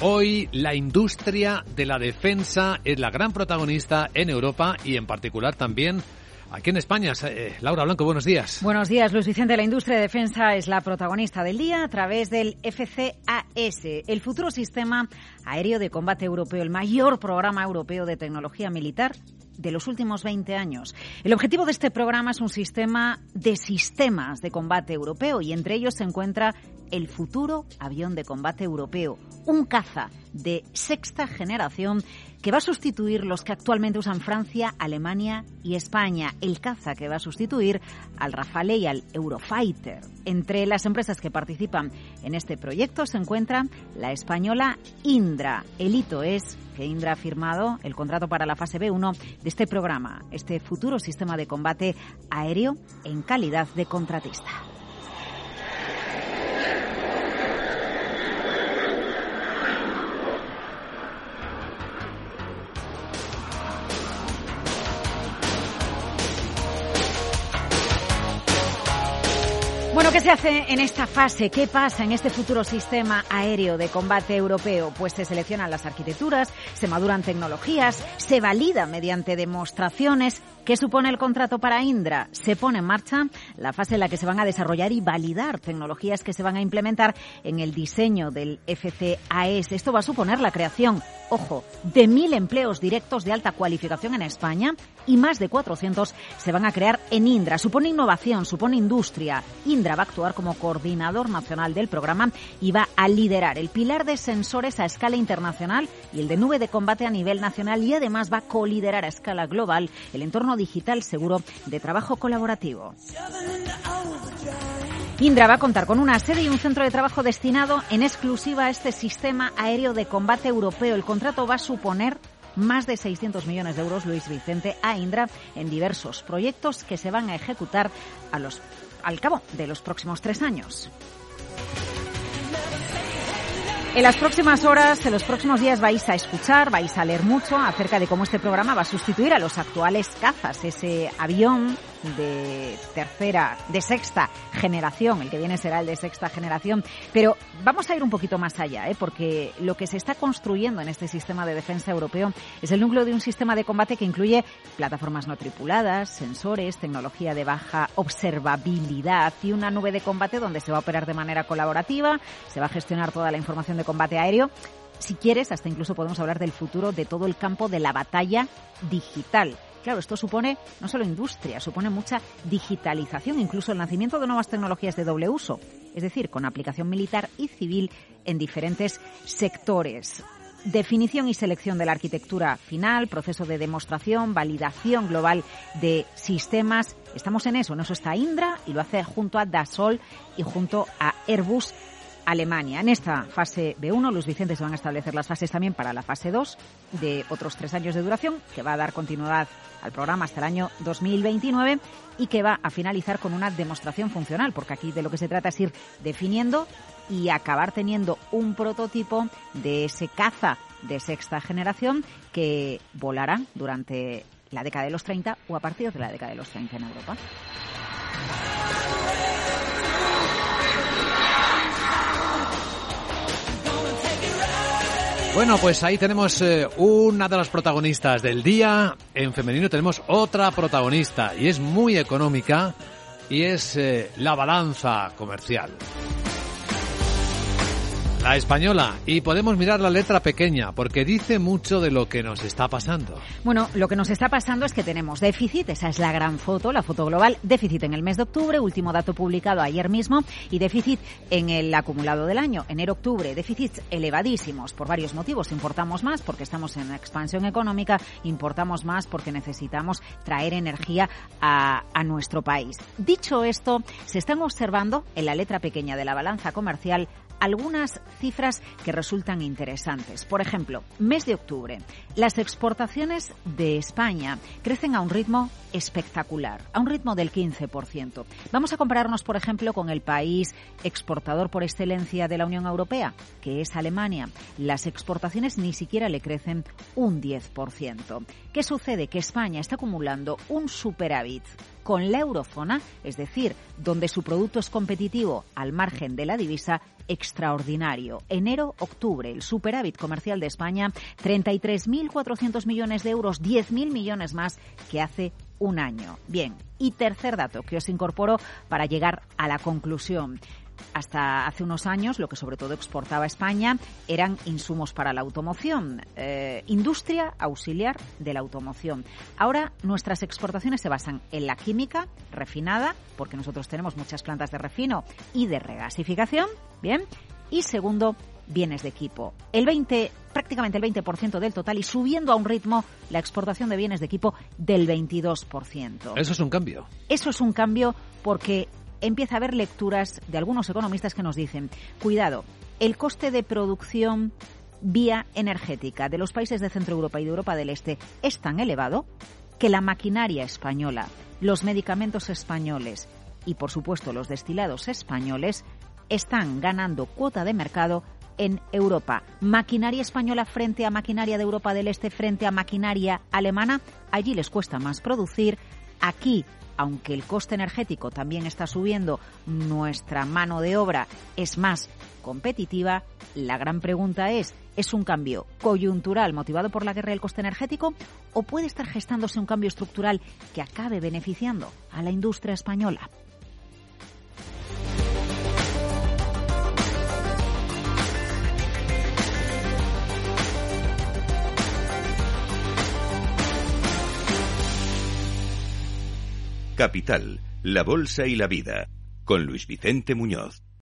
Hoy la industria de la defensa es la gran protagonista en Europa y en particular también Aquí en España, eh, Laura Blanco, buenos días. Buenos días, Luis Vicente. La industria de defensa es la protagonista del día a través del FCAS, el futuro sistema aéreo de combate europeo, el mayor programa europeo de tecnología militar de los últimos 20 años. El objetivo de este programa es un sistema de sistemas de combate europeo y entre ellos se encuentra el futuro avión de combate europeo, un caza de sexta generación que va a sustituir los que actualmente usan Francia, Alemania y España. El caza que va a sustituir al Rafale y al Eurofighter. Entre las empresas que participan en este proyecto se encuentra la española Indra. El hito es que Indra ha firmado el contrato para la fase B1 de este programa, este futuro sistema de combate aéreo en calidad de contratista. Bueno, ¿qué se hace en esta fase? ¿Qué pasa en este futuro sistema aéreo de combate europeo? Pues se seleccionan las arquitecturas, se maduran tecnologías, se valida mediante demostraciones. ¿Qué supone el contrato para Indra? Se pone en marcha la fase en la que se van a desarrollar y validar tecnologías que se van a implementar en el diseño del FCAS. Esto va a suponer la creación, ojo, de mil empleos directos de alta cualificación en España y más de 400 se van a crear en Indra. Supone innovación, supone industria. Indra va a actuar como coordinador nacional del programa y va a liderar el pilar de sensores a escala internacional y el de nube de combate a nivel nacional y además va a coliderar a escala global el entorno digital seguro de trabajo colaborativo. Indra va a contar con una sede y un centro de trabajo destinado en exclusiva a este sistema aéreo de combate europeo. El contrato va a suponer más de 600 millones de euros, Luis Vicente, a Indra en diversos proyectos que se van a ejecutar a los, al cabo de los próximos tres años. En las próximas horas, en los próximos días vais a escuchar, vais a leer mucho acerca de cómo este programa va a sustituir a los actuales cazas, ese avión de tercera, de sexta generación, el que viene será el de sexta generación, pero vamos a ir un poquito más allá, ¿eh? porque lo que se está construyendo en este sistema de defensa europeo es el núcleo de un sistema de combate que incluye plataformas no tripuladas, sensores, tecnología de baja observabilidad y una nube de combate donde se va a operar de manera colaborativa, se va a gestionar toda la información de combate aéreo si quieres, hasta incluso podemos hablar del futuro de todo el campo de la batalla digital. Claro, esto supone no solo industria, supone mucha digitalización, incluso el nacimiento de nuevas tecnologías de doble uso, es decir, con aplicación militar y civil en diferentes sectores. Definición y selección de la arquitectura final, proceso de demostración, validación global de sistemas. Estamos en eso, en eso está Indra y lo hace junto a Dassault y junto a Airbus Alemania. En esta fase B1, Luis Vicente se van a establecer las fases también para la fase 2 de otros tres años de duración, que va a dar continuidad al programa hasta el año 2029 y que va a finalizar con una demostración funcional, porque aquí de lo que se trata es ir definiendo y acabar teniendo un prototipo de ese caza de sexta generación que volará durante la década de los 30 o a partir de la década de los 30 en Europa. Bueno, pues ahí tenemos eh, una de las protagonistas del día. En femenino tenemos otra protagonista y es muy económica y es eh, la balanza comercial. La española. Y podemos mirar la letra pequeña porque dice mucho de lo que nos está pasando. Bueno, lo que nos está pasando es que tenemos déficit, esa es la gran foto, la foto global, déficit en el mes de octubre, último dato publicado ayer mismo, y déficit en el acumulado del año, enero-octubre, déficits elevadísimos por varios motivos. Importamos más porque estamos en expansión económica, importamos más porque necesitamos traer energía a, a nuestro país. Dicho esto, se están observando en la letra pequeña de la balanza comercial algunas cifras que resultan interesantes. Por ejemplo, mes de octubre, las exportaciones de España crecen a un ritmo espectacular, a un ritmo del 15%. Vamos a compararnos, por ejemplo, con el país exportador por excelencia de la Unión Europea, que es Alemania. Las exportaciones ni siquiera le crecen un 10%. ¿Qué sucede? Que España está acumulando un superávit con la eurozona, es decir, donde su producto es competitivo al margen de la divisa, extraordinario. Enero-octubre, el superávit comercial de España, 33.400 millones de euros, 10.000 millones más que hace un año. Bien, y tercer dato que os incorporo para llegar a la conclusión. Hasta hace unos años lo que sobre todo exportaba España eran insumos para la automoción, eh, industria auxiliar de la automoción. Ahora nuestras exportaciones se basan en la química refinada, porque nosotros tenemos muchas plantas de refino y de regasificación, bien, y segundo, bienes de equipo. El 20, prácticamente el 20% del total y subiendo a un ritmo la exportación de bienes de equipo del 22%. Eso es un cambio. Eso es un cambio porque empieza a haber lecturas de algunos economistas que nos dicen, cuidado, el coste de producción vía energética de los países de Centro Europa y de Europa del Este es tan elevado que la maquinaria española, los medicamentos españoles y, por supuesto, los destilados españoles están ganando cuota de mercado en Europa. Maquinaria española frente a maquinaria de Europa del Este, frente a maquinaria alemana, allí les cuesta más producir. Aquí, aunque el coste energético también está subiendo, nuestra mano de obra es más competitiva. La gran pregunta es, ¿es un cambio coyuntural motivado por la guerra del coste energético o puede estar gestándose un cambio estructural que acabe beneficiando a la industria española? Capital, la Bolsa y la Vida, con Luis Vicente Muñoz.